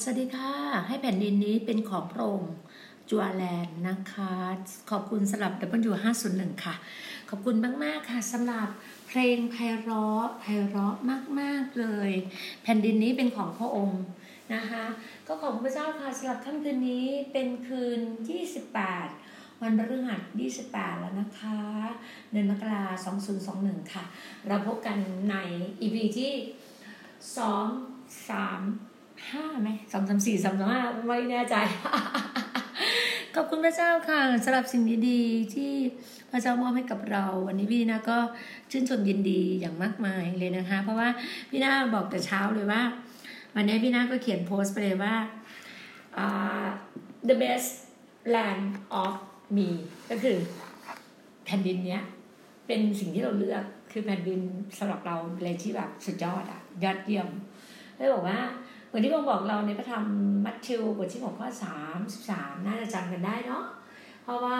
สวัสดีค่ะ ให้แผ่นดินนี้เป็นของพระองค์จัวแลนด์นะคะ ขอบคุณสำหรับ W501 ค่ะ ขอบคุณมาก ๆ ค่ะสำหรับเพลงไพเราะไพเราะมาก ๆ เลย แผ่นดินนี้เป็นของพระองค์นะคะก็ขอบคุณพระเจ้าค่ะสำหรับค่ำคืนนี้เป็นคืน 28 วันพฤหัส28 แล้วนะคะเดือนมกราคม2021 ค่ะ เราพบกันใน EP ที่ 2 3 ห้าไหมสองสามสี่สามสามห้าไม่แน่ใจ ขอบคุณพระเจ้าค่ะสำหรับสิ่งดีๆ ที่พระเจ้ามอบให้กับเรา วันนี้พี่นาก็ชื่นชมยินดีอย่างมากมายเลยนะคะ เพราะว่าพี่นาบอกแต่เช้าเลยว่า วันนี้พี่นาก็เขียนโพสต์ไปเลยว่า uh, the best land of me ก็คือแผ่นดินเนี้ยเป็นสิ่งที่เราเลือกคือแผ่นดินสำหรับเราเลยที่แบบสุดยอดอะยอดเยี่ยมแล้วบอกว่า เหมือนที่ผมบอกเราในพระธรรมมัทธิวบทที่หกข้อสามสิบสามน่าจะจำกันได้เนาะเพราะว่า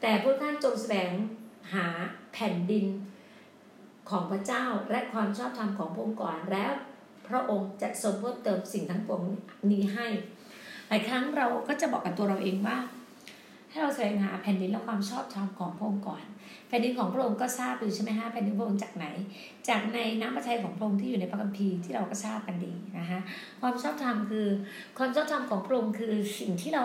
แต่พวกท่านจงแสวงหาแผ่นดินของพระเจ้าและความชอบธรรมของพระองค์ก่อนแล้ว พระองค์จะทรงเพิ่มเติมสิ่งทั้งปวงนี้ให้ หลายครั้งเราก็จะบอกกับตัวเราเองว่า ให้เราแสวงหาแผ่นดินและความชอบธรรมของพระองค์ก่อน ผ่นดินของพระองค์ก็ทราบอยู่ใช่ไหมฮะแผ่นดินพระองค์จากไหน จากในน้ำพระทัยของพระองค์ที่อยู่ในพระคัมภีร์ที่เราก็ทราบกันดีนะคะความชอบธรรมคือ ความชอบธรรมของพระองค์คือสิ่งที่เรา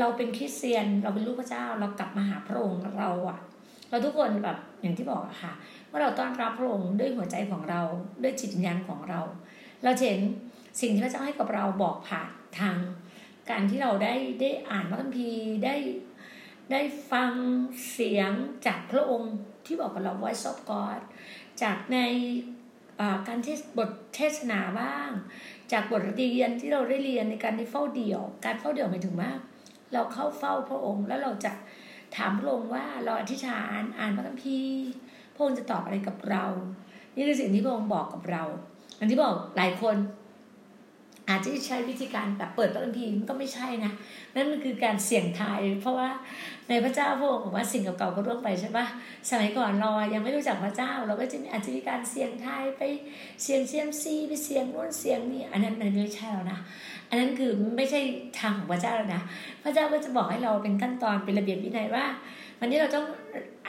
เราเป็นคริสเตียน เราเป็นลูกพระเจ้า เรากลับมาหาพระองค์เราอะเราทุกคนแบบอย่างที่บอกอะค่ะว่าเราต้อนรับพระองค์ด้วยหัวใจของเราด้วยจิตวิญญาณของเรา เราเห็นสิ่งที่พระเจ้าให้กับเราบอกผ่านทาง การที่เราได้ได้อ่านพระคัมภีร์ได้ ได้ฟังเสียงจากพระองค์ที่บอกกับเรา voice of God จากในการที่บทเทศนาบ้าง จากบทเรียนที่เราได้เรียนในการที่เฝ้าเดี่ยว การเฝ้าเดี่ยวหมายถึงว่า เราเข้าเฝ้าพระองค์ แล้วเราจะถามพระองค์ว่าเราอธิษฐานอ่านพระคัมภีร์พระองค์จะตอบอะไรกับเรา นี่คือสิ่งที่พระองค์บอกกับเรา อันที่บอกหลายคน อาจจะใช้วิธีการแบบเปิดพระคัมภีร์มันก็ไม่ใช่นะนั่นคือการเสี่ยงทาย เพราะว่า ในพระเจ้าพระองค์บอกว่าสิ่งเก่าๆก็ร่วงไปใช่ปะสมัยก่อนเรายังไม่รู้จักพระเจ้า เราก็จะมีอาจจะมีการเสี่ยงทายไปเสี่ยงเซียมซีไปเสี่ยงโน้นเสี่ยงนี่อันนั้นมันไม่ใช่แล้วนะอันนั้นคือไม่ใช่ทางของพระเจ้าแล้วนะพระเจ้าก็จะบอกให้เราเป็นขั้นตอนเป็นระเบียบวินัยว่า วันนี้เราต้อง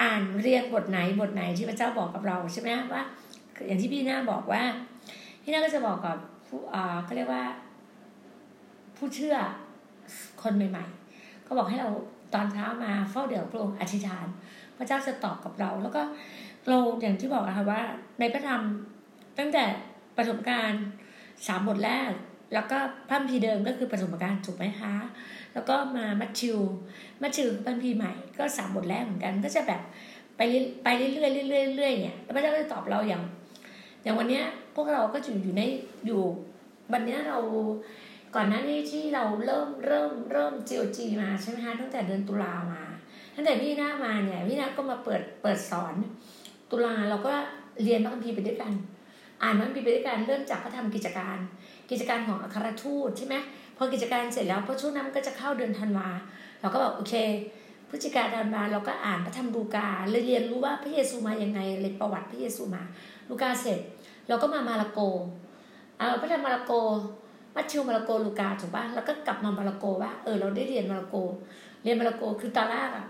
อ่านเรียนบทไหนบทไหนที่พระเจ้าบอกกับเราใช่ไหมว่า อย่างที่พี่หน้าบอกว่า พี่หน้าก็จะบอกกับผู้อ่าเขาเรียกว่า ผู้เชื่อคนใหม่ ๆ ก็บอกให้เรา ตอนเช้ามาเฝ้าเดี๋ยวพระองค์อธิษฐาน พระเจ้าจะตอบกับเรา แล้วก็เราอย่างที่บอกนะคะว่า ในพระธรรมตั้งแต่ประสบการณ์สามบทแรก แล้วก็พัมพีเดิมก็คือประสบการณ์ถูกไหมคะ แล้วก็มามัทธิวมัทธิวพัมพีใหม่ก็สามบทแรกเหมือนกัน ก็จะแบบไปไปเรื่อยๆเรื่อยเรื่อยเนี่ยพระเจ้าก็จะตอบเราอย่าง อย่างวันนี้พวกเราก็อยู่อยู่ในอยู่วันนี้เรา ก่อนหน้านี้ที่เราเริ่มเริ่มเริ่ม GOG มาใช่ไหมคะตั้งแต่เดือนตุลามาตั้งแต่พี่หน้ามาเนี่ยพี่หน้าก็มาเปิดเปิดสอน ตุลาเราก็เรียนพระคัมภีร์ไปด้วยกัน อ่านพระคัมภีร์ไปด้วยกันเริ่มจากพระธรรมกิจการ กิจการของอัครทูตใช่ไหมพอกิจการเสร็จแล้วพอช่วงนั้นก็จะเข้าเดือนธันวาเราก็บอกโอเคพฤศจิกาธันวาเราก็อ่านพระธรรมลูกาเลยเรียนรู้ว่าพระเยซูมายังไงเลยประวัติพระเยซูมา ลูกาเสร็จ เราก็มามาระโกเอาพระธรรมมาระโก มัชชิวมาระโกลูกาถูกป่ะแล้วก็กลับมามาระโกว่าเออเราได้เรียนมาระโก เรียนมาระโกคือตอนแรกอะ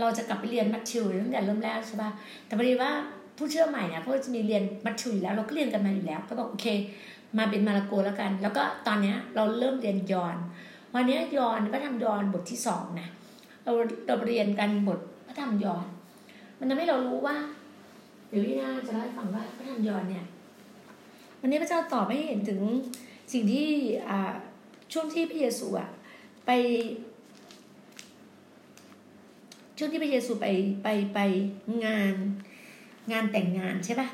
เราจะกลับไปเรียนมัชชิวตั้งแต่เริ่มแรกใช่ป่ะแต่พอดีว่าผู้เชื่อใหม่เนี่ยเขาจะมีเรียนมัชชิวอยู่แล้วเราก็เรียนกันมาอยู่แล้ว ก็บอกโอเค มาเป็นมาระโกแล้วกัน แล้วก็ตอนเนี้ยเราเริ่มเรียนยอน วันนี้ยอนพระธรรมยอนบทที่สองนะเราเราเรียนกันบทพระธรรมยอน มันทำให้เรารู้ว่าเดี๋ยวพี่นาจะเล่าให้ฟังว่าพระธรรมยอนเนี่ย วันนี้พระเจ้าตอบให้เห็นถึง สิ่งที่ช่วงที่พระเยซูอะไป ช่วงที่พระเยซูไปไปไปงานงานแต่งงานใช่ปะ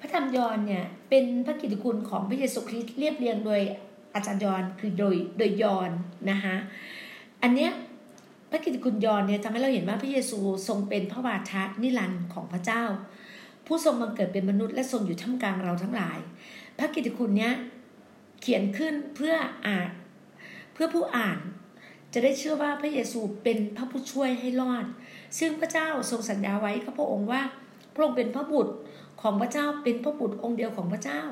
พระธรรมยอนเนี่ยเป็นพระกิตติคุณของพระเยซูคริสต์เรียบเรียงโดยอาจารย์ยอนคือโดยโดยยอนนะคะอันเนี้ยพระกิตติคุณยอนเนี่ยทำให้เราเห็นว่าพระเยซูทรงเป็นพระวาทะนิรันดร์ของพระเจ้า ผู้ทรงบังเกิดเป็นมนุษย์และทรงอยู่ท่ามกลางเราทั้งหลาย พระกิตติคุณเนี้ย เขียนขึ้นเพื่ออ่านเพื่อผู้อ่าน จะได้เชื่อว่าพระเยซูเป็นพระผู้ช่วยให้รอด ซึ่งพระเจ้าทรงสัญญาไว้กับพระองค์ว่าพระองค์เป็นพระบุตรของพระเจ้าเป็นพระบุตรองค์เดียวของพระเจ้า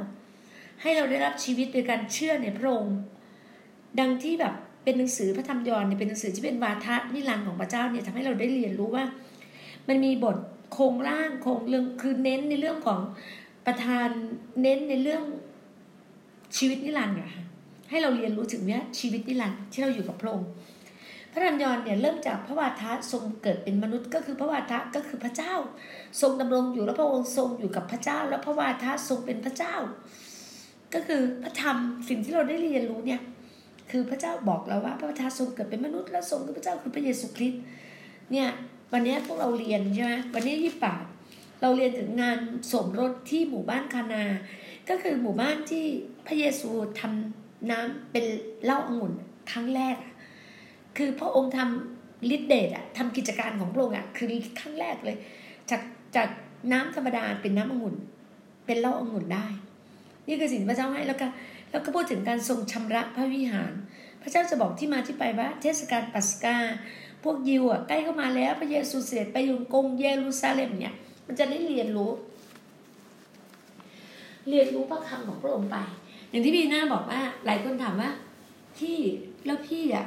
ให้เราได้รับชีวิตโดยการเชื่อในพระองค์ดังที่แบบเป็นหนังสือพระธรรมยอห์นเนี่ยเป็นหนังสือที่เป็นวาทะนิรันดร์ของพระเจ้าเนี่ยทำให้เราได้เรียนรู้ว่า มันมีบทโครงร่างโครงเรื่องคือเน้นในเรื่องของประธานเน้นในเรื่อง ชีวิตนิรันดร์อะให้เราเรียนรู้ถึงเนี้ยชีวิตนิรันดร์ที่เราอยู่กับพระองค์พระธรรมยอนเนี่ยเริ่มจากพระวาทะทรงเกิดเป็นมนุษย์ก็คือพระวาทะก็คือพระเจ้า ทรงดำรงอยู่แล้วพระองค์ทรงอยู่กับพระเจ้า แล้วพระวาทะทรงเป็นพระเจ้า ก็คือพระธรรมสิ่งที่เราได้เรียนรู้เนี่ยคือพระเจ้าบอกเราว่าพระวาทะทรงเกิดเป็นมนุษย์และทรงคือพระเจ้าคือพระเยซูคริสต์เนี่ยวันนี้พวกเราเรียนใช่ไหมวันนี้ยี่ป่าเราเรียนถึงงานสมรสที่หมู่บ้านคานา ก็คือหมู่บ้านที่ พระเยซูทำน้ำเป็นเหล้าองุ่นครั้งแรกคือพระองค์ทำฤทธิเดชอะทำกิจการของพระองค์อะคือครั้งแรกเลย จากจากน้ำธรรมดาเป็นน้ำองุ่น เป็นเหล้าองุ่นได้ นี่คือสิ่งพระเจ้าให้แล้วก็แล้วก็พูดถึงการทรงชำระพระวิหาร พระเจ้าจะบอกที่มาที่ไปว่าเทศกาลปัสกา พวกยิวอะใกล้เข้ามาแล้วพระเยซูเสด็จไปยู่กงเยรูซาเล็มเนี่ย มันจะได้เรียนรู้ เรียนรู้พระคำของพระองค์ไป อย่างที่พี่หน้าบอกว่า หลายคนถามว่า พี่แล้วพี่อะ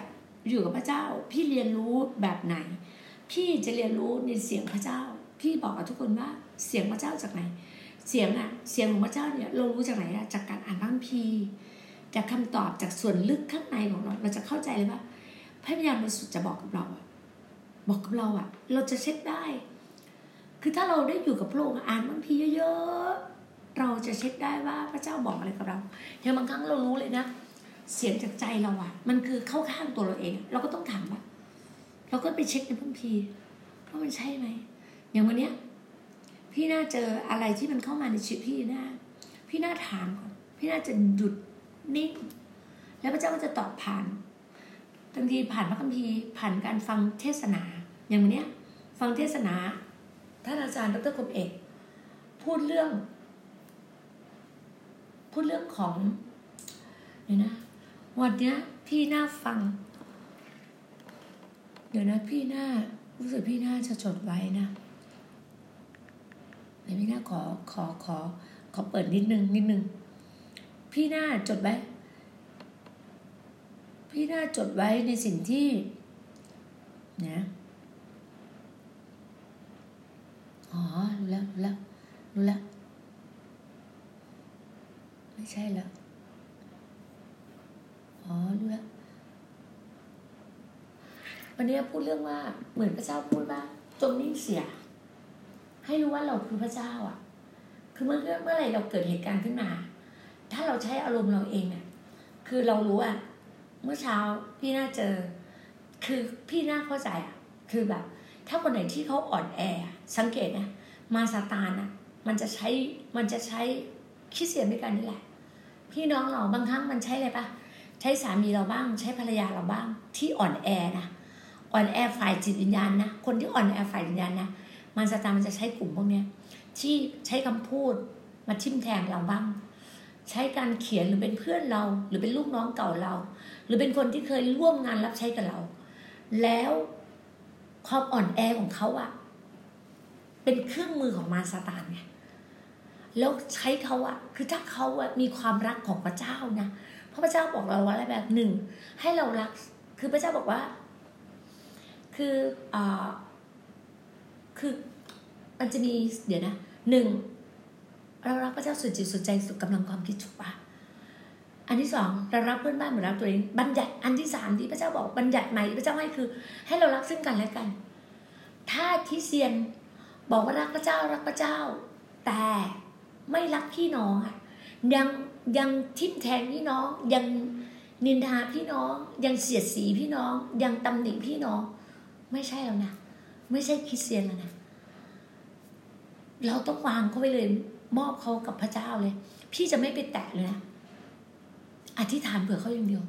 อยู่กับพระเจ้า พี่เรียนรู้แบบไหน พี่จะเรียนรู้ในเสียงพระเจ้า พี่บอกกับทุกคนว่าเสียงพระเจ้าจากไหน เสียงอะเสียงของพระเจ้าเนี่ยเรารู้จากไหนอะจากการอ่านพระคัมภีร์จากคำตอบจากส่วนลึกข้างในของเราเราจะเข้าใจเลยว่าพระวิญญาณบริสุทธิ์จะบอกกับเราบอกกับเราอะเราจะเช็คได้ คือถ้าเราได้อยู่กับพระองค์อ่านบางทีเยอะ เราจะเช็คได้ว่าพระเจ้าบอกอะไรกับเราอย่างบางครั้งเรารู้เลยนะ เสียงจากใจเราอะมันคือเข้าข้างตัวเราเอง เราก็ต้องถามว่าเราก็ไปเช็คในพระพีว่ามันใช่ไหมอย่างวันเนี้ย พี่น่าเจออะไรที่มันเข้ามาในชีวิตพี่น่าพี่น่าถามก่อนพี่น่าจะหยุดนิ่งแล้วพระเจ้าก็จะตอบผ่านบางทีผ่านพระคัมภีร์ผ่านการฟังเทศนา อย่างวันนี้ฟังเทศนาท่านอาจารย์ดรคมเอก พูดเรื่อง พูดเรื่องของเนี่ยนะ วันเนี้ย พี่น่าฟัง เดี๋ยวนะ พี่น่ารู้สึกพี่น่าจะจดไว้นะเดี๋ยวพี่น่าขอขอขอ ขอเปิดนิดนึงนิดนึง พี่น่าจดไว้พี่น่าจดไว้ในสิ่งที่นะอ๋อรู้แล้วรู้แล้วรู้แล้ว ไม่ใช่แล้วอ๋อรู้ล้ววันนี้พูดเรื่องว่าเหมือนพระเจ้าพูดว่าจงนิ่งเสีย ให้รู้ว่าเราคือพระเจ้าอะ คือเมื่อเมื่อไรเราเกิดเหตุการณ์ขึ้นมา ถ้าเราใช้อารมณ์เราเองเนี่ยคือเรารู้ว่าเมื่อเช้าพี่น่าเจอ คือพี่น่าเข้าใจอะ คือแบบ ถ้าคนไหนที่เขาอ่อนแอ สังเกตนะมาสตานอะ มันจะใช้มันจะใช้คิดเสียด้วยกันนี่แหละ พี่น้องเราบางครั้งมันใช้อะไรปะใช้สามีเราบ้าง ใช้ภรรยาเราบ้าง ที่อ่อนแอนะอ่อนแอฝ่ายจิตวิญญาณนะคนที่อ่อนแอฝ่ายวิญญาณนะมันสตามันจะใช้กลุ่มพวกเนี้ยที่ใช้คำพูดมาทิ่มแทงเราบ้าง ใช้การเขียนหรือเป็นเพื่อนเรา หรือเป็นลูกน้องเก่าเรา หรือเป็นคนที่เคยร่วมงานรับใช้กับเรา แล้วความอ่อนแอของเขาอะเป็นเครื่องมือของมารซาตานไง แล้วใช้เขาอะคือถ้าเขาอะมีความรักของพระเจ้านะเพราะพระเจ้าบอกเราว่าอะไรแบบหนึ่งให้เรารัก คือพระเจ้าบอกว่า คืออ่าคือมันจะมีเดี๋ยวนะหนึ่งเรารักพระเจ้าสุดจิตสุดใจสุดกำลังความคิดถูกปะอันที่สองเรารักเพื่อนบ้านเหมือนรักตัวเองบัญญัติอันที่สามที่พระเจ้าบอกบัญญัติใหม่พระเจ้าให้คือ ให้เรารักซึ่งกันและกัน ถ้าทิเซียนบอกว่ารักพระเจ้ารักพระเจ้า แต่ ไม่รักพี่น้องอะยังยังทิมแทงพี่น้อง ยังนินทาพี่น้อง ยังเสียดสีพี่น้อง ยังตำหนิพี่น้อง ไม่ใช่แล้วนะไม่ใช่คริสเตียนแล้วนะเราต้องวางเขาไปเลย มอบเขากับพระเจ้าเลย พี่จะไม่ไปแตะเลยนะอธิษฐานเผื่อเขาอย่างเดียว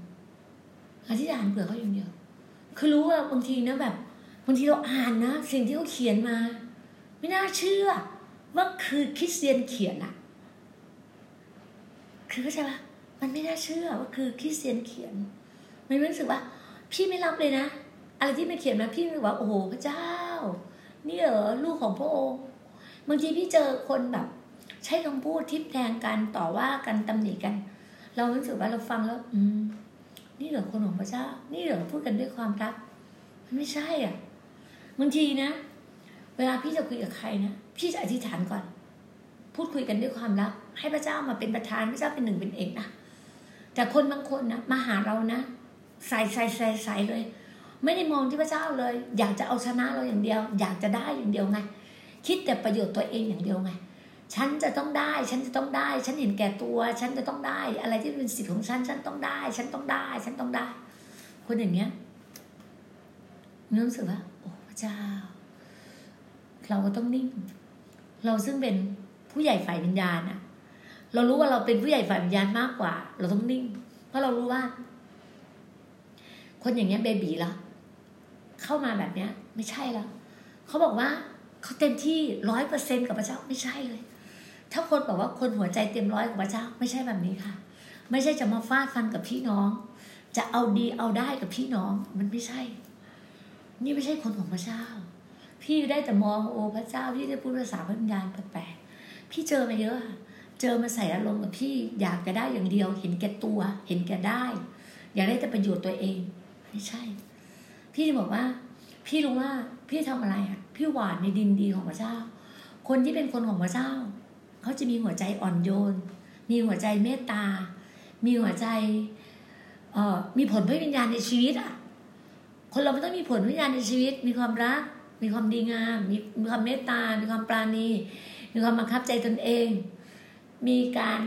อธิษฐานเผื่อเขาอย่างเดียว คือรู้ว่าบางทีนะแบบบางทีเราอ่านนะ สิ่งที่เขาเขียนมา ไม่น่าเชื่อ ว่าคือคริสเตียนเขียนอะคือเข้าใจปะมันไม่น่าเชื่อว่าคือคริสเตียนเขียน มันรู้สึกว่า พี่ไม่รับเลยนะ อะไรที่ไม่เขียนมาพี่รู้สึกว่าโอ้โหพระเจ้า นี่เหรอลูกของพระองค์บางทีพี่เจอคนแบบ ใช้คำพูดทิพแทงกันต่อว่ากันตำหนิกัน เรารู้สึกว่าเราฟังแล้ว อืม นี่เหรอคนของพระเจ้า นี่เหรอพูดกันด้วยความรักมันไม่ใช่อะบางทีนะ เวลาพี่จะคุยกับใครนะ พี่จะอธิษฐานก่อน พูดคุยกันด้วยความรัก ให้พระเจ้ามาเป็นประธานพระเจ้าเป็นหนึ่งเป็นเอกนะแต่คนบางคนนะมาหาเรานะใส่ใส่ใส่ใส่เลย ไม่ได้มองที่พระเจ้าเลย อยากจะเอาชนะเราอย่างเดียว อยากจะได้อย่างเดียวไง คิดแต่ประโยชน์ตัวเองอย่างเดียวไง ฉันจะต้องได้ ฉันจะต้องได้ ฉันเห็นแก่ตัว ฉันจะต้องได้ อะไรที่เป็นสิทธิ์ของฉัน ฉันต้องได้ ฉันต้องได้ ฉันต้องได้ คนอย่างเงี้ยรู้สึกว่าโอ้พระเจ้า เราก็ต้องนิ่ง เราซึ่งเป็นผู้ใหญ่ฝ่ายวิญญาณอะเรารู้ว่าเราเป็นผู้ใหญ่ฝ่ายวิญญาณมากกว่า เราต้องนิ่ง เพราะเรารู้ว่า คนอย่างเงี้ยเบบีและเข้ามาแบบเนี้ย ไม่ใช่แล้วเขาบอกว่าเขาเต็มที่ร้อยเปอร์เซ็นกับพระเจ้าไม่ใช่เลย ถ้าคนบอกว่าคนหัวใจเต็มร้อยกับพระเจ้าไม่ใช่แบบนี้ค่ะ ไม่ใช่จะมาฟาดฟันกับพี่น้อง จะเอาดีเอาได้กับพี่น้อง มันไม่ใช่ นี่ไม่ใช่คนของพระเจ้า พี่ได้แต่มองโอ้พระเจ้าพี่ได้พูดภาษาพระวิญญาณแปลกๆพี่เจอมาเยอะเจอมาใส่อารมณ์กับพี่อยากจะได้อย่างเดียว เห็นแก่ตัว เห็นแก่ได้ อยากได้แต่ประโยชน์ตัวเอง ไม่ใช่ พี่บอกว่า พี่รู้ว่าพี่ทำอะไรอะพี่หวานในดินดีของพระเจ้า คนที่เป็นคนของพระเจ้า เขาจะมีหัวใจอ่อนโยน มีหัวใจเมตตา มีหัวใจเอ่อมีผลพระวิญญาณในชีวิตอะ คนเราไม่ต้องมีผลพระวิญญาณในชีวิต มีความรัก มีความดีงาม มีมีความเมตตา มีความปราณี มีความบังคับใจตนเอง มีการ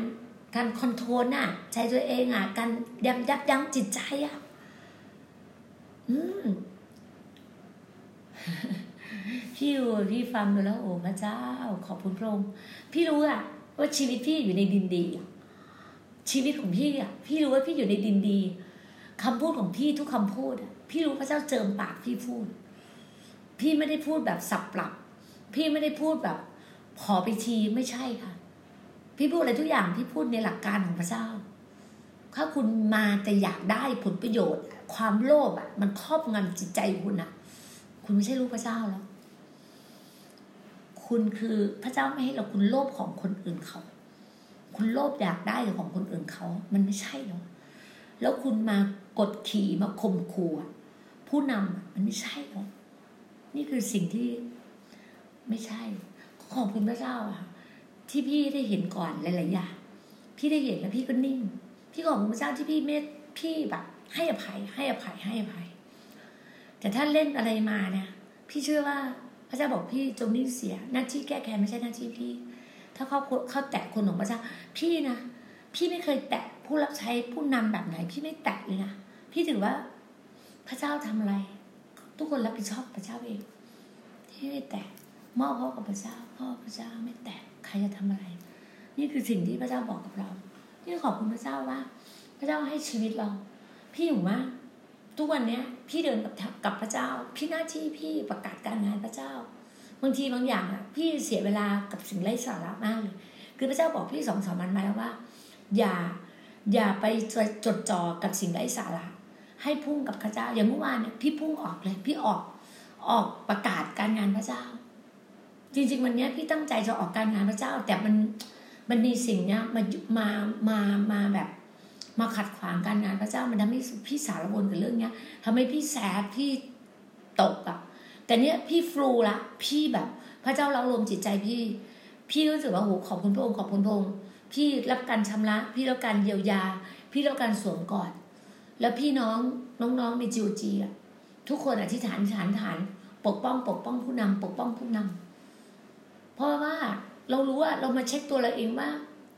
การคอนโทรลน่ะใจตัวเองอะ การยับยับยั้งจิตใจอะ อืม พี่ดูพี่ฟังดูแล้วโอ้พระเจ้า ขอบคุณพระองค์พี่รู้อะ ว่าชีวิตพี่อยู่ในดินดี ชีวิตของพี่อะ พี่รู้ว่าพี่อยู่ในดินดีคำพูดของพี่ทุกคำพูดอะพี่รู้พระเจ้าเจิมปากพี่พูด พี่ไม่ได้พูดแบบสับปรับ พี่ไม่ได้พูดแบบขอไปทีไม่ใช่ค่ะ พี่พูดอะไรทุกอย่างพี่พูดในหลักการของพระเจ้า ถ้าคุณมาแต่อยากได้ผลประโยชน์ ความโลภอะ มันครอบงำจิตใจคุณอะ คุณไม่ใช่ลูกพระเจ้าแล้ว คุณคือพระเจ้าไม่ให้เราคุณโลภของคนอื่นเขา คุณโลภอยากได้ของคนอื่นเขา มันไม่ใช่หรอกแล้วคุณมากดขี่มาข่มขู่ผู้นำมันไม่ใช่หรอก นี่คือสิ่งที่ไม่ใช่ ขอบคุณพระเจ้าอะที่พี่ได้เห็นก่อนหลายๆอย่างพี่ได้เห็นแล้วพี่ก็นิ่ง พี่ขอบคุณพระเจ้าที่พี่เมตพี่แบบ ให้อภัย ให้อภัยให้อภัย แต่ถ้าเล่นอะไรมาเนี่ยพี่เชื่อว่าพระเจ้าบอกพี่จงนิ่งเสียหน้าที่แก้แค้นไม่ใช่หน้าที่พี่ ถ้าเขาเขาแตะคนของพระเจ้าพี่นะพี่ไม่เคยแตะผู้รับใช้ผู้นำแบบไหน พี่ไม่แตะเลยนะพี่ถือว่าพระเจ้าทำอะไร ทุกคนรับผิดชอบพระเจ้าเอง ที่ไม่แตะมอบพ่อกับพระเจ้าพ่อพระเจ้าไม่แตะใครจะทำอะไร นี่คือสิ่งที่พระเจ้าบอกกับเราพี่ขอบคุณพระเจ้าว่า พระเจ้าให้ชีวิตเรา พี่อยู่ว่าทุกวันเนี้ย พี่เดินกับกับพระเจ้า พี่หน้าที่พี่ประกาศการงานพระเจ้า บางทีบางอย่างอะ พี่เสียเวลากับสิ่งไร้สาระมากเลยคือพระเจ้าบอกพี่สองสามวันมาแล้วว่า อย่าอย่าไปจดจ่อกับสิ่งไร้สาระ ให้พุ่งกับพระเจ้า อย่างเมื่อวานเนี่ยพี่พุ่งออกเลย พี่ออกออกประกาศการงานพระเจ้า จริง ๆ วันนี้พี่ตั้งใจจะออกการงานพระเจ้า แต่มันมันมีสิ่งเนี้ยมามามามาแบบ มาขัดขวางการงานพระเจ้า มันทำให้พี่สารวนกับเรื่องเนี้ยทำให้พี่แสบพี่ตกอะแต่เนี้ยพี่ฟลูละพี่แบบ พระเจ้าเราลมจิตใจพี่ พี่รู้สึกว่าโหขอบคุณพระองค์ขอบคุณพระองค์พี่รับการชำระ พี่รับการเยียวยา พี่รับการสวมกอด แล้วพี่น้องน้องๆในจีโอจีอะทุกคนอธิษฐานฐานฐาน ปกป้องปกป้องผู้นำปกป้องผู้นำเพราะว่าเรารู้ว่าเรามาเช็คตัวเราเองว่า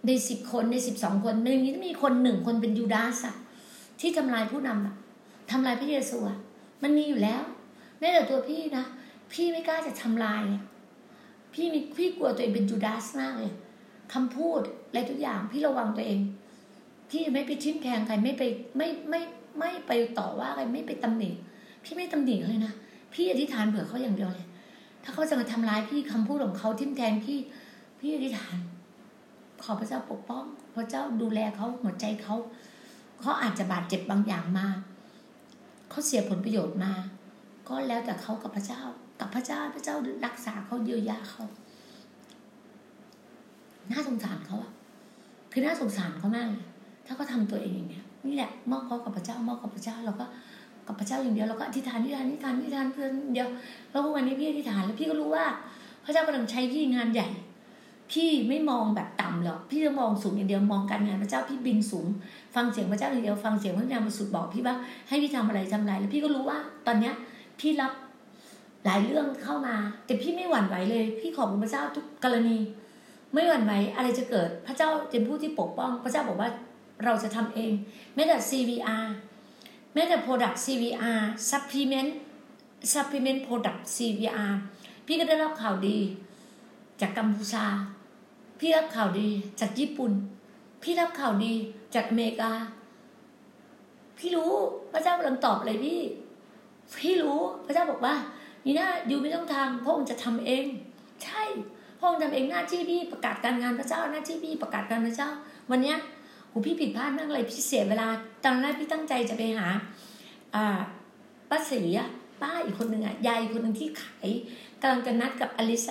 ในสิบคนในสิบสองคนในนี้มีคนหนึ่งคนเป็นยูดาสที่ทำลายผู้นำอะทำลายพระเยซูอะมันมีอยู่แล้วแม้แต่ตัวพี่นะพี่ไม่กล้าจะทำลายพี่มีพี่กลัวตัวเองเป็นยูดาสมากเลยคำพูดอะไรทุกอย่างพี่ระวังตัวเอง พี่ไม่ไปชิ้นแขงใครไม่ไปไม่ไม่ไม่ไปต่อว่าใครไม่ไปตำหนิพี่ไม่ตำหนิเลยนะพี่อธิษฐานเผื่อเขาอย่างเดียวเลยถ้าเขาจะมาทำร้ายพี่คำพูดของเขาทิ่มแทงพี่พี่อธิษฐาน ขอพระเจ้าปกป้อง พระเจ้าดูแลเขาหัวใจเขาเขาอาจจะบาดเจ็บบางอย่างมาเขาเสียผลประโยชน์มา ก็แล้วแต่เขากับพระเจ้า กับพระเจ้าพระเจ้ารักษาเขาเยียวยาเขาน่าสงสารเขาอะคือน่าสงสารเขามากเลย ถ้าเขาทาตัวเองอย่างเงี้ยนี่แหละมอบเขากับพระเจ้ามอบกับพระเจ้าเราก็กับพระเจ้าอย่างเดียวเราก็อธิษฐานอธิษฐานอธิษฐานอธิษฐานเพื่อนเดียวแล้ววันนี้พี่อธิษฐานแล้วพี่ก็รู้ว่า พระเจ้ากำลังใช้พี่งานใหญ่ พี่ไม่มองแบบต่ำหรอกพี่จะมองสูงอย่างเดียวมองการงานพระเจ้าพี่บินสูง ฟังเสียงพระเจ้าอย่างเดียวฟังเสียงพระเจ้ามาสุดบอกพี่ว่าให้พี่ทำอะไรทำอะไรแล้วพี่ก็รู้ว่าตอนเนี้ยพี่รับหลายเรื่องเข้ามา แต่พี่ไม่หวั่นไหวเลย พี่ขอบคุณพระเจ้าทุกกรณี ไม่หวั่นไหวอะไรจะเกิด พระเจ้าเป็นผู้ที่ปกป้อง พระเจ้าบอกว่า เราจะทำเอง แม้แต่ CVR แม้แต่ Product CVR Supplement Supplement Product CVR พี่ก็ได้รับข่าวดี จากกัมพูชา พี่รับข่าวดีจากญี่ปุ่น พี่รับข่าวดีจากอเมริกา พี่รู้พระเจ้ากำลังตอบอะไรพี่ พี่รู้พระเจ้าบอกว่านี่นะอยู่ไม่ต้องทำพระองค์จะทำเอง ใช่พระองค์ทำเองหน้าที่พี่ประกาศการงานพระเจ้าหน้าที่พี่ประกาศการพระเจ้า วันเนี้ย หูพี่ผิดพลาดมากเลยพี่เสียเวลา ตอนแรกพี่ตั้งใจจะไปหาอ่าป้าศรีอะป้าอีกคนหนึ่งอะยายอีกคนหนึ่งที่ขายกำลังจะนัดกับอลิส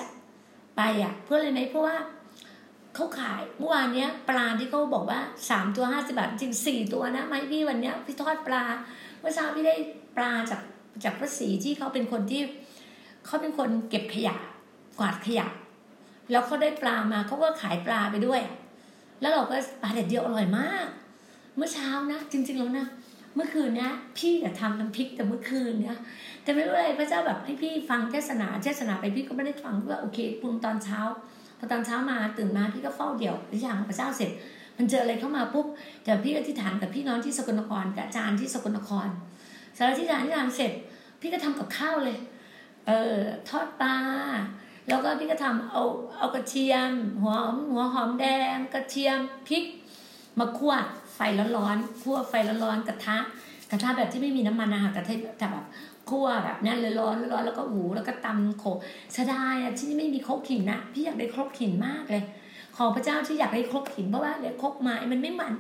ไปอะเพื่ออะไรไหมเพราะว่าเขาขายเมื่อวานเนี้ย ปลาที่เขาบอกว่าสามตัวห้าสิบาทจริงสี่ตัวนะไหมพี่วันเนี้ยพี่ทอดปลาเมื่อเช้าพี่ได้ปลาจากจากพระศรีที่เขาเป็นคนที่เขาเป็นคนเก็บขยะกวาดขยะ แล้วเขาได้ปลามาเขาก็ขายปลาไปด้วย แล้วเราก็ปลาเด็ดเดียวอร่อยมาก เมื่อเช้านะ จริง ๆ แล้วนะเมื่อคืนเนี้ยพี่จะทำน้ำพริกแต่เมื่อคืนเนี้ยแต่ไม่รู้อะไรพระเจ้าแบบให้พี่ฟังเทศนาเทศนาไปพี่ก็ไม่ได้ฟังว่าโอเคปรุงตอนเช้าพอตอนเช้ามาตื่นมาพี่ก็เฝ้าเดี่ยวทุกอย่างพระเจ้าเสร็จ มันเจออะไรเข้ามาปุ๊บแต่พี่ก็ที่ฐานกับพี่น้องที่สกลนครกับอาจารย์ที่สกลนครสารที่ฐานที่ฐานเสร็จ พี่ก็ทำกับข้าวเลย เออทอดปลา แล้วก็พี่ก็ทำเอาเอากระเทียม หัวหอมหัวหอมแดง กระเทียมพริก มาคั่วไฟร้อนๆคั่วไฟร้อนๆกระทะ กระทะแบบที่ไม่มีน้ำมันนะคะกระทะแต่แบบคั่วแบบนั้นเลยร้อนร้อนแล้วก็หูแล้วก็ตำโขเสียดายอะที่นี่ไม่มีครกหินนะพี่อยากได้ครกหินมากเลย ขอพระเจ้าที่อยากได้ครกหินเพราะว่าเนี่ยครกไม้มันไม่มัน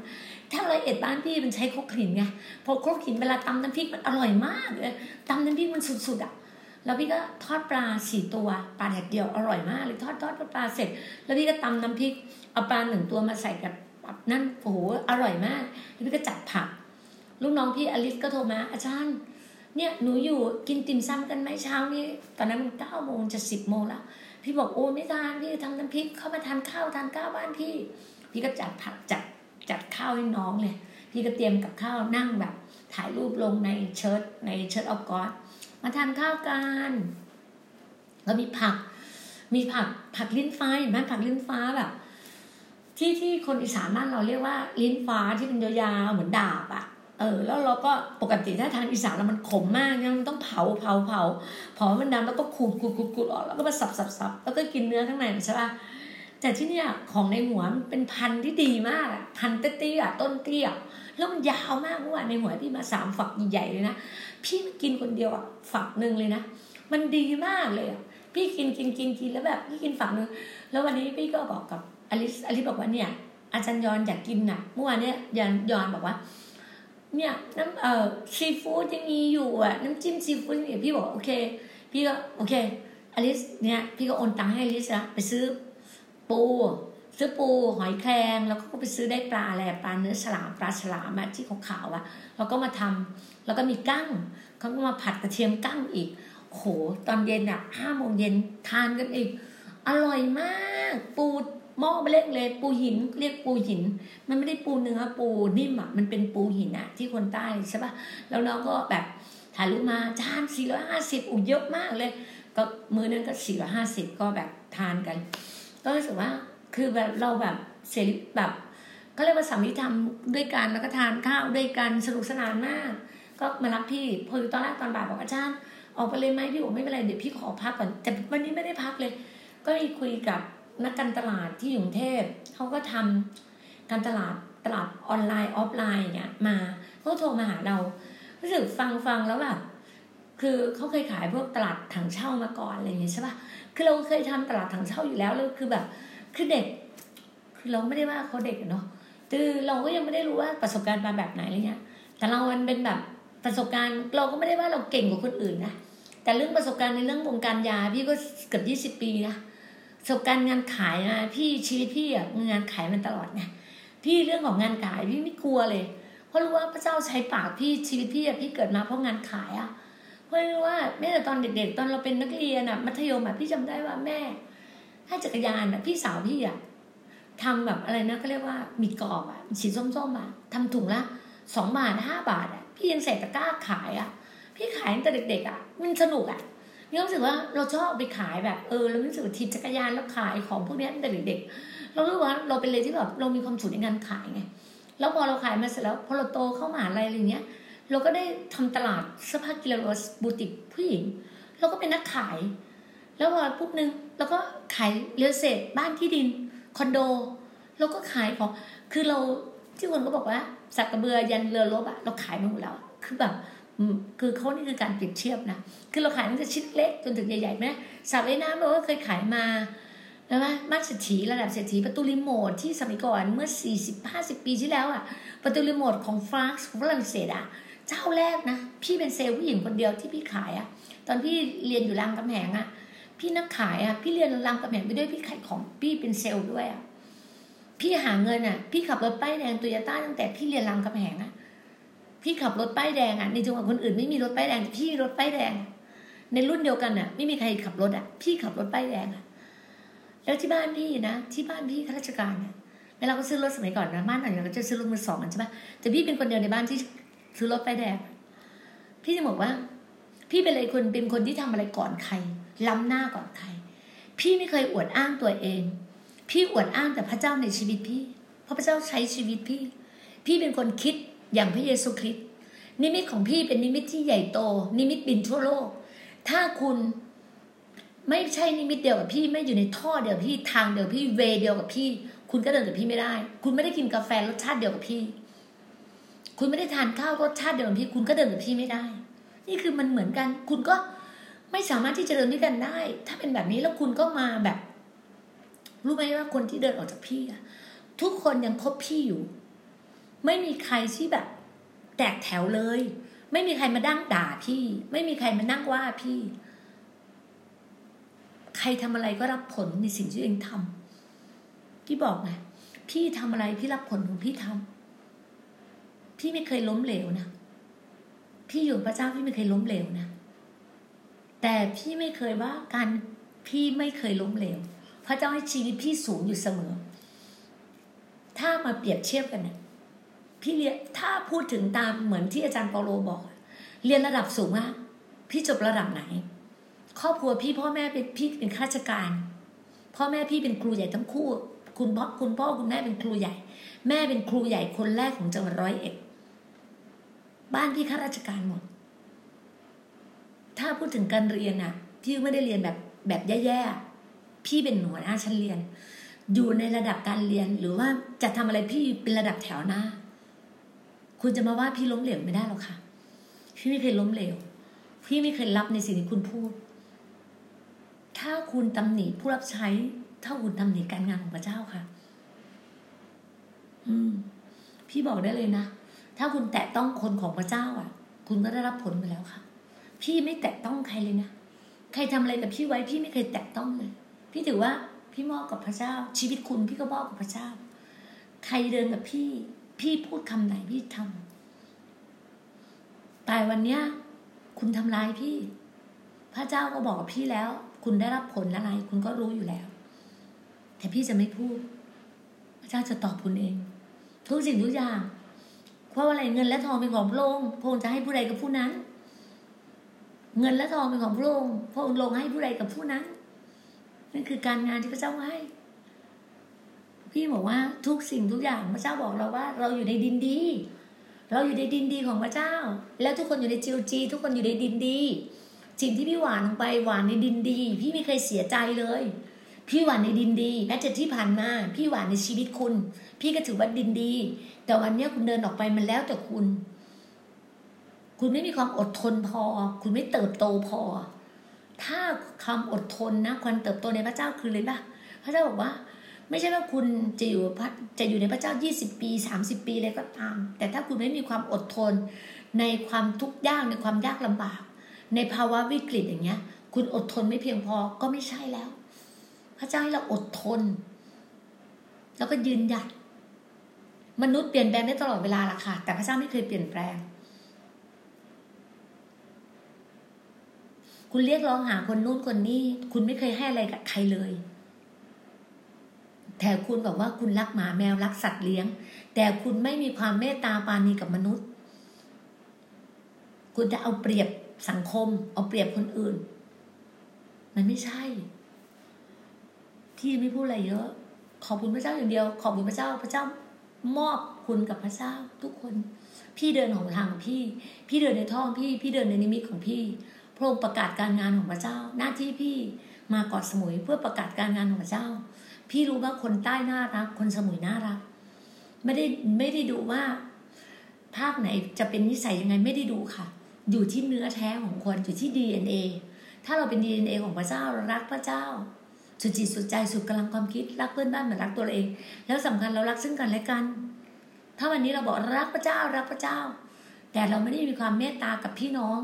ถ้าไรเอ็ดบ้านพี่มันใช้ครกหินไงพอครกหินเวลาตำน้ำพริกมันอร่อยมากเลยตำน้ำพริกมันสุดๆอะ แล้วพี่ก็ทอดปลาสี่ตัวปลาแดดเดียวอร่อยมากเลยทอดทอดปลาเสร็จ แล้วพี่ก็ตำน้ำพริกเอาปลาหนึ่งตัวมาใส่กับนั่นโอ้โหอร่อยมากแล้วพี่ก็จัดผัก ลูกน้องพี่อลิสก็โทรมาอาจารย์ เนี่ยหนูอยู่กินติ่มซำกันไหมเช้านี้ ตอนนั้นมันเก้าโมงจะสิบโมงแล้วพี่บอกโอ้ไม่ทานพี่ทำน้ำพริกเข้ามาทานข้าวทานข้าวบ้านพี่ พี่ก็จัดผักจัดจัดข้าวให้น้องเลยพี่ก็เตรียมกับข้าวนั่งแบบถ่ายรูปลงใน church ใน Church of God มาทานข้าวกันแล้วมีผัก มีผักผักลิ้นฟ้าเห็นไหมผักลิ้นฟ้าแบบที่ที่คนอีสานบ้านเราเรียกว่าลิ้นฟ้าที่เป็นยาวๆเหมือนดาบอะเออ แล้วเราก็ปกติถ้าทานอีสานแล้วมันขมมากนะมันต้องเผาเผาเผาเผามันดำแล้วก็ขูดขูดขูดขูดออกแล้วก็มาสับสับสับแล้วก็กินเนื้อข้างในใช่ป่ะแต่ที่เนี่ยของในหัวมันเป็นพันธุ์ที่ดีมากอะพันธุ์เตี้ยต้นเตี้ย แล้วมันยาวมากเมื่อวานในหัวพี่มาสามฝักใหญ่เลยนะพี่กินคนเดียวอะฝักหนึ่งเลยนะมันดีมากเลยอะพี่กินกินกินกินแล้วแบบพี่กินฝักหนึ่งแล้ววันนี้พี่ก็บอกกับอลิสอลิสบอกว่าเนี่ย อาจารย์ยอนอยากกินน่ะเมื่อวานเนี่ยยอนยอนบอกว่า เนี่ยน้ำเอ่อซีฟู้ดยังมีอยู่อะน้ำจิ้มซีฟู้ดยังมีพี่บอกโอเค พี่ก็โอเคอลิสเนี่ยพี่ก็โอนตังค์ให้อลิสละไปซื้อปู ซื้อปูหอยแครงแล้วก็ไปซื้อได้ปลาอะไรปลาเนื้อฉลามปลาฉลามอะที่ขาวๆอะแล้วก็มาทำแล้วก็มีกั้งเขาก็มาผัดกระเทียมกั้งอีกโหตอนเย็นอะห้าโมงเย็นทานกันอีก อร่อยมาก ปูหม้อเล็กเลย ปูหินเรียกปูหิน มันไม่ได้ปูเนื้อปูนิ่มอะมันเป็นปูหินอะที่คนใต้ใช่ปะแล้วเราก็แบบถ่ายรูปมาจานสี่ร้อยห้าสิบอุ้เยอะมากเลย ก็มือนึงก็สี่ร้อยห้าสิบก็แบบทานกัน ก็รู้สึกว่า คือแบบเราแบบเสรีแบบก็เรียกว่าสามีทำด้วยกันแล้วก็ทานข้าวด้วยกันสนุกสนานมาก ก็มารับพี่พอตอนแรกตอนบ่ายบอกอาจารย์ออกไปเลยไหมพี่บอกไม่เป็นไรเดี๋ยวพี่ขอพักก่อนแต่วันนี้ไม่ได้พักเลย ก็มีคุยกับนักการตลาดที่อยู่กรุงเทพเขาก็ทำการตลาดตลาดออนไลน์ออฟไลน์อย่างเงี้ยมาเขาโทรมาหาเรารู้สึกฟังฟังแล้วแบบคือเขาเคยขายพวกตลาดถังเช่ามาก่อนอะไรอย่างเงี้ยใช่ปะคือเราเคยทำตลาดถังเช่าอยู่แล้วแล้วคือแบบ คือเด็ก คือเราไม่ได้ว่าเขาเด็กเนาะคือเราก็ยังไม่ได้รู้ว่าประสบการณ์มาแบบไหนอะไรเงี้ย แต่เรามันเป็นแบบประสบการณ์เราก็ไม่ได้ว่าเราเก่งกว่าคนอื่นนะแต่เรื่องประสบการณ์ในเรื่องวงการยา พี่ก็เกือบยี่สิบปีนะประสบการณ์งานขายนะพี่ชีวิตพี่อะงานขายมันตลอดไงพี่เรื่องของงานขายพี่ไม่กลัวเลย เพราะรู้ว่าพระเจ้าใช้ปากพี่ชีวิตพี่อะพี่เกิดมาเพราะงานขายอะเพราะรู้ว่าแม้แต่ตอนเด็กๆ ตอนเราเป็นนักเรียนอะมัธยมอะพี่จำได้ว่าแม่ ให้จักรยานอะพี่สาวพี่อะทำแบบอะไรนะก็เรียกว่ามีกรอบอะสีส้มๆอะทำถุงละสองบาทห้าบาทอะพี่ยังใส่ตะกร้าขายอะพี่ขายตั้งแต่เด็ก ๆอะมันสนุกอะนี่รู้สึกว่าเราชอบไปขายแบบเออเรารู้สึกว่าทีจักรยานแล้วขายของพวกนี้ตั้งแต่เด็กๆเรารู้ว่าเราเป็นเลยที่แบบเรามีความสุขในการขายไงแล้วพอเราขายมาเสร็จแล้วพอเราโตเข้ามาอะไรอะไรเงี้ย เราก็ได้ทำตลาดเสื้อผ้ากิโลโรสบูติกผู้หญิง เราก็เป็นนักขาย แล้วพอปุ๊บนึงเราก็ขายเรือเศษบ้านที่ดินคอนโดเราก็ขายของคือเราที่คนก็บอกว่าสักกระเบือยันเรือรบอะเราขายมาหมดแล้วคือแบบคือเขานี่คือการเปรียบเทียบนะคือเราขายตั้งแต่ชิ้นเล็กจนถึงใหญ่ๆไหมสระว่ายน้ำเราก็เคยขายมาแล้วว่าบ้านเศรษฐีระดับเศรษฐีประตูรีโมทที่สมัยก่อนเมื่อ 40-50 ปีที่แล้วอะประตูรีโมทของฟรานซ์ของฝรั่งเศสอะเจ้าแรกนะ พี่เป็นเซลล์ผู้หญิงคนเดียวที่พี่ขายอะตอนพี่เรียนอยู่รามคำแหงอะ พี่นักขายอะพี่เรียนรามคำแหงไปด้วยพี่ขายของพี่เป็นเซลล์ด้วยอะพี่หาเงินอะ พี่ขับรถป้ายแดงโตโยต้าตั้งแต่พี่เรียนรามคำแหงอะ พี่ขับรถป้ายแดงอะในจังหวัดคนอื่นไม่มีรถป้ายแดงพี่รถป้ายแดง ในรุ่นเดียวกันอะ ไม่มีใครขับรถอะ พี่ขับรถป้ายแดงอะ แล้วที่บ้านพี่นะที่บ้านพี่ข้าราชการเนี่ยเวลาก็ซื้อรถสมัยก่อนนะบ้านไหนเราจะซื้อรถมือสองกันใช่ไหมแต่พี่เป็นคนเดียวในบ้านที่ซื้อรถป้ายแดง พี่จะบอกว่า พี่เป็นเลยคนเป็นคนที่ทำอะไรก่อนใคร ล้ำหน้าก่อนใคร พี่ไม่เคยอวดอ้างตัวเอง พี่อวดอ้างแต่พระเจ้าในชีวิตพี่ เพราะพระเจ้าใช้ชีวิตพี่ พี่เป็นคนคิดอย่างพระเยซูคริสต์นิมิตของพี่เป็นนิมิตที่ใหญ่โต นิมิตบินทั่วโลก ถ้าคุณไม่ใช่นิมิตเดียวกับพี่ไม่อยู่ในท่อเดียวพี่ทางเดียวพี่เวเดียวกับพี่ คุณก็เดินกับพี่ไม่ได้ คุณไม่ได้กินกาแฟรสชาติเดียวกับพี่ คุณไม่ได้ทานข้าวรสชาติเดียวกับพี่ คุณก็เดินกับพี่ไม่ได้ นี่คือมันเหมือนกัน คุณก็ ไม่สามารถที่จะเดินด้วยกันได้ ถ้าเป็นแบบนี้แล้วคุณก็มาแบบ รู้ไหมว่าคนที่เดินออกจากพี่อะทุกคนยังคบพี่อยู่ ไม่มีใครที่แบบ แตกแถวเลย ไม่มีใครมาดั้งด่าพี่ ไม่มีใครมานั่งว่าพี่ ใครทำอะไรก็รับผลในสิ่งที่เองทำพี่บอกไงพี่ทำอะไรพี่รับผลของพี่ทำพี่ไม่เคยล้มเหลวนะพี่อยู่พระเจ้าพี่ไม่เคยล้มเหลวนะ แต่พี่ไม่เคยว่าการพี่ไม่เคยล้มเหลวพระเจ้าให้ชีวิตพี่สูงอยู่เสมอ ถ้ามาเปรียบเทียบกันเนี่ยพี่เรียนถ้าพูดถึงตามเหมือนที่อาจารย์เปาโลบอก เรียนระดับสูงอะพี่จบระดับไหน ครอบครัวพี่พ่อแม่เป็นพี่เป็นข้าราชการ พ่อแม่พี่เป็นครูใหญ่ทั้งคู่ คุณพ่อคุณพ่อคุณแม่เป็นครูใหญ่ แม่เป็นครูใหญ่คนแรกของจังหวัดร้อยเอ็ดบ้านพี่ข้าราชการหมด ถ้าพูดถึงการเรียนอะพี่ไม่ได้เรียนแบบแบบแย่ๆพี่เป็นหัวหน้าชั้นเรียน อยู่ในระดับการเรียนหรือว่าจะทำอะไรพี่เป็นระดับแถวหน้า คุณจะมาว่าพี่ล้มเหลวไม่ได้หรอกค่ะ พี่ไม่เคยล้มเหลว พี่ไม่เคยรับในสิ่งที่คุณพูด ถ้าคุณตำหนิผู้รับใช้ถ้าคุณตำหนิการงานของพระเจ้าค่ะ อืม พี่บอกได้เลยนะถ้าคุณแตะต้องคนของพระเจ้า อะ คุณก็ได้รับผลไปแล้วค่ะ พี่ไม่แตะต้องใครเลยนะใครทำอะไรกับพี่ไว้พี่ไม่เคยแตะต้องเลย พี่ถือว่าพี่มอบกับพระเจ้า ชีวิตคุณพี่ก็มอบกับพระเจ้า ใครเดินกับพี่ พี่พูดคำไหนพี่ทำแต่วันเนี้ยคุณทำร้ายพี่ พระเจ้าก็บอกพี่แล้ว คุณได้รับผลอะไร คุณก็รู้อยู่แล้ว แต่พี่จะไม่พูด พระเจ้าจะตอบคุณเองทุกสิ่งทุกอย่างเพราะอะไรเงินและทองเป็นของพระองค์พระองค์จะให้ผู้ใดกับผู้นั้น เงินและทองเป็นของพระองค์พระองค์ลงให้ผู้ใดกับผู้นั้นนั่นคือการงานที่พระเจ้าให้ พี่บอกว่าทุกสิ่งทุกอย่างพระเจ้าบอกเราว่า เราอยู่ในดินดี เราอยู่ในดินดีของพระเจ้า แล้วทุกคนอยู่ในจิวจีทุกคนอยู่ในดินดีสิ่งที่พี่หวานลงไปหวานในดินดี พี่ไม่เคยเสียใจเลย พี่หวานในดินดีแม้แต่ที่ผ่านมาพี่หวานในชีวิตคุณ พี่ก็ถือว่าดินดี แต่วันนี้คุณเดินออกไปมันแล้วแต่คุณ คุณไม่มีความอดทนพอ คุณไม่เติบโตพอ ถ้าคำอดทนนะความเติบโตในพระเจ้าคือเลยป่ะพระเจ้าบอกว่า ไม่ใช่ว่าคุณจะอยู่จะอยู่ในพระเจ้า 20 ปี 30 ปีเลยก็ตาม แต่ถ้าคุณไม่มีความอดทน ในความทุกข์ยากในความยากลำบาก ในภาวะวิกฤตอย่างเงี้ย คุณอดทนไม่เพียงพอก็ไม่ใช่แล้ว พระเจ้าให้เราอดทน แล้วก็ยืนหยัดมนุษย์เปลี่ยนแปลงได้ตลอดเวลาละค่ะ แต่พระเจ้าไม่เคยเปลี่ยนแปลง คุณเรียกร้องหาคนนู้นคนนี้ คุณไม่เคยให้อะไรกับใครเลย แต่คุณบอกว่าคุณรักหมาแมวรักสัตว์เลี้ยง แต่คุณไม่มีความเมตตาปานีกับมนุษย์ คุณจะเอาเปรียบสังคม เอาเปรียบคนอื่น มันไม่ใช่ พี่ไม่พูดอะไรเยอะ ขอบคุณพระเจ้าอย่างเดียว ขอบคุณพระเจ้าพระเจ้ามอบคุณกับพระเจ้าทุกคน พี่เดินของทางของพี่ พี่เดินในท้องพี่ พี่เดินในนิมิตของพี่ พระองค์ประกาศการงานของพระเจ้า หน้าที่พี่มาเกาะสมุยเพื่อประกาศการงานของพระเจ้า พี่รู้ว่าคนใต้น่ารัก คนสมุยน่ารัก ไม่ได้ไม่ได้ดูว่า ภาคไหนจะเป็นนิสัยยังไงไม่ได้ดูค่ะ อยู่ที่เนื้อแท้ของคนอยู่ที่ DNA ถ้าเราเป็น DNA ของพระเจ้าเรารักพระเจ้า สุดจิตสุดใจสุดกำลังความคิดรักเพื่อนบ้านเหมือนรักตัวเอง แล้วสำคัญเรารักซึ่งกันและกัน ถ้าวันนี้เราบอกรักพระเจ้ารักพระเจ้า แต่เราไม่ได้มีความเมตตากับพี่น้อง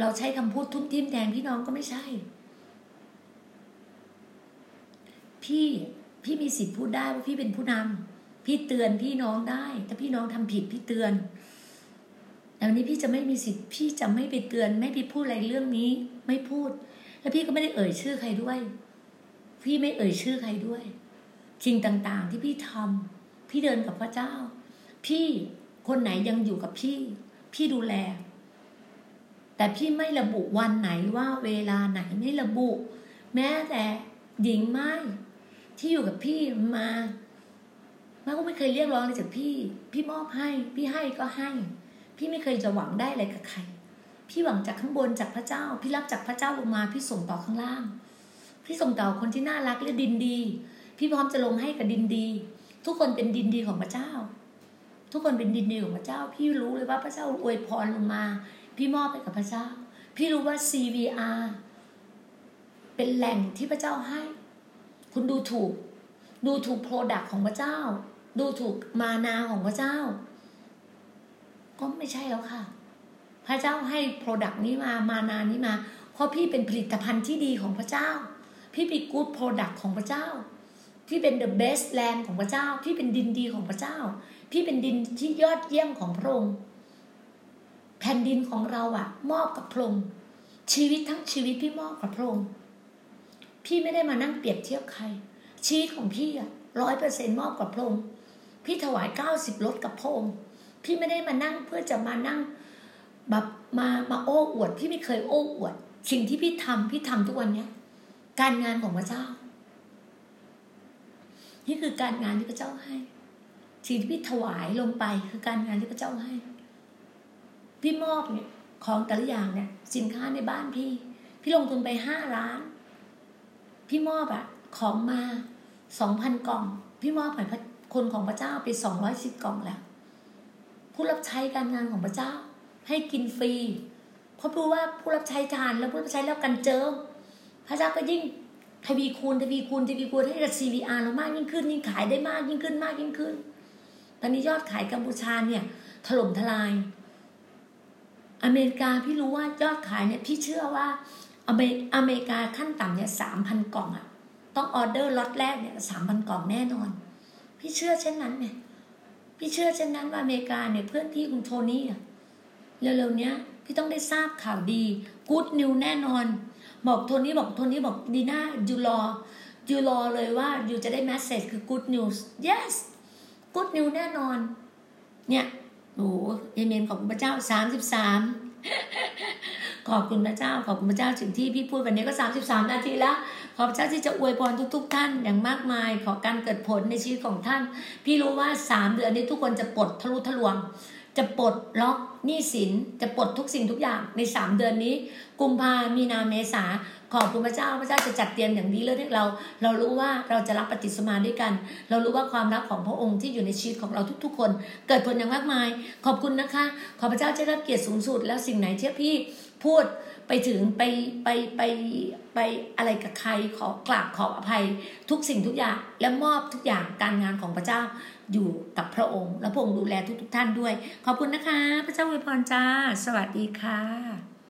เราใช้คำพูดทุ่มทิ่มแทนพี่น้องก็ไม่ใช่ พี่พี่มีสิทธิ์พูดได้ว่าพี่เป็นผู้นำพี่เตือนพี่น้องได้ ถ้าพี่น้องทำผิดพี่เตือนแต่วันนี้พี่จะไม่มีสิทธิ์ พี่จะไม่ไปเตือน ไม่ไปพูดอะไรเรื่องนี้ ไม่พูด แล้วพี่ก็ไม่ได้เอ่ยชื่อใครด้วย พี่ไม่เอ่ยชื่อใครด้วยสิ่งต่างๆ ที่พี่ทำพี่เดินกับพระเจ้า พี่คนไหนยังอยู่กับพี่ พี่ดูแล แต่พี่ไม่ระบุวันไหนว่าเวลาไหนไม่ระบุ แม้แต่หญิงไม้ที่อยู่กับพี่มาแม่ก็ไม่เคยเรียกร้องอะไรจากพี่ พี่มอบให้ พี่ให้ก็ให้ พี่ไม่เคยจะหวังได้อะไรกับใคร พี่หวังจากข้างบนจากพระเจ้า พี่รับจากพระเจ้าลงมา พี่ส่งต่อข้างล่าง พี่ส่งต่อคนที่น่ารักและดินดี พี่พร้อมจะลงให้กับดินดี ทุกคนเป็นดินดีของพระเจ้า ทุกคนเป็นดินดีของพระเจ้า พี่รู้เลยว่าพระเจ้าอวยพรลงมา พี่มอบให้กับพระเจ้า พี่รู้ว่า CVR เป็นแหล่งที่พระเจ้าให้ คุณดูถูก ดูถูก product ของพระเจ้า ดูถูกมานาของพระเจ้า ก็ไม่ใช่แล้วค่ะ พระเจ้าให้ product นี้มามานานี้มา เพราะพี่เป็นผลิตภัณฑ์ที่ดีของพระเจ้า พี่เป็น good product ของพระเจ้าพี่เป็น the best land ของพระเจ้า พี่เป็นดินดีของพระเจ้า พี่เป็นดินที่ยอดเยี่ยมของพระองค์ แผ่นดินของเราอะมอบกับพระองค์ชีวิตทั้งชีวิตพี่มอบกับพระองค์พี่ไม่ได้มานั่งเปรียบเทียบใคร ชีวิตของพี่อะร้อยเปอร์เซ็นมอบกับพระองค์พี่ถวายเก้าสิบรถกับพระองค์พี่ไม่ได้มานั่งเพื่อจะมานั่งแบบมามาโอ้อวด พี่ไม่เคยโอ้อวด สิ่งที่พี่ทำพี่ทำทุกวันเนี้ยการงานของพระเจ้า นี่คือการงานที่พระเจ้าให้ สิ่งที่พี่ถวายลงไปคือการงานที่พระเจ้าให้ พี่มอบเนี่ยของแต่ละอย่างเนี่ย สินค้าในบ้านพี่ พี่ลงทุนไปห้าล้าน พี่มอบอะของมาสองพันกล่อง พี่มอบให้คนของพระเจ้าไปสองร้อยสิบกล่องแล้ว ผู้รับใช้การงานของพระเจ้า ให้กินฟรีเพราะรู้ว่าผู้รับใช้ทานแล้วผู้รับใช้แล้วกันเจิมพระเจ้าก็ยิ่งทวีคูณทวีคูณทวีคูณให้กับ CVR เรามากยิ่งขึ้น ยิ่งขายได้มากยิ่งขึ้นมากยิ่งขึ้น ตอนนี้ยอดขายกัมพูชาเนี่ยถล่มทลาย อเมริกาพี่รู้ว่ายอดขายเนี่ยพี่เชื่อว่าอเมอเมริกาขั้นต่ำเนี่ยสามพันกล่องอะต้องออเดอร์ล็อตแรกเนี่ยสามพันกล่องแน่นอน พี่เชื่อเช่นนั้นเนี่ยพี่เชื่อเช่นนั้นว่าอเมริกาเนี่ยเพื่อนพี่คุณโทนี่อะเร็วๆเนี้ยพี่ต้องได้ทราบข่าวดีกู๊ดนิวแน่นอน บอกโทนี่บอกโทนี่บอกดีน่ายูรอยูรอเลยว่ายูจะได้แมสเซจคือ good news yes good news แน่นอน เนี่ย โอ้เอเมนขอบคุณพระเจ้าสามสิบสามขอบคุณพระเจ้า ขอบคุณพระเจ้าถึงที่พี่พูดวันนี้ก็สามสิบสามนาทีแล้ว ขอบพระเจ้าที่จะอวยพรทุก ๆ ท่านอย่างมากมาย ขอการเกิดผลในชีวิตของท่าน พี่รู้ว่าสามเดือนนี้ทุกคนจะปลดทะลุทะลวง จะปลดล็อกหนี้สิน จะปลดทุกสิ่งทุกอย่างในสามเดือนนี้ กุมภามีนาเมษา ขอบคุณพระเจ้าพระเจ้าจะจัดเตรียมอย่างดีเลยให้เรา เรารู้ว่าเราจะรับปฏิสมาด้วยกัน เรารู้ว่าความรักของพระองค์ที่อยู่ในชีวิตของเราทุก ๆ คน เกิดผลอย่างมากมาย ขอบคุณนะคะ ขอพระเจ้าจะรับเกียรติสูงสุด แล้วสิ่งไหนที่พี่พูดไปถึงไปไปไปไปอะไรกับใครขอกราบขออภัยทุกสิ่งทุกอย่างและมอบทุกอย่างการงานของพระเจ้าอยู่กับพระองค์ และพระองค์ดูแลทุกๆท่านด้วย ขอบคุณนะคะ พระเจ้าอวยพรจ้า สวัสดีค่ะ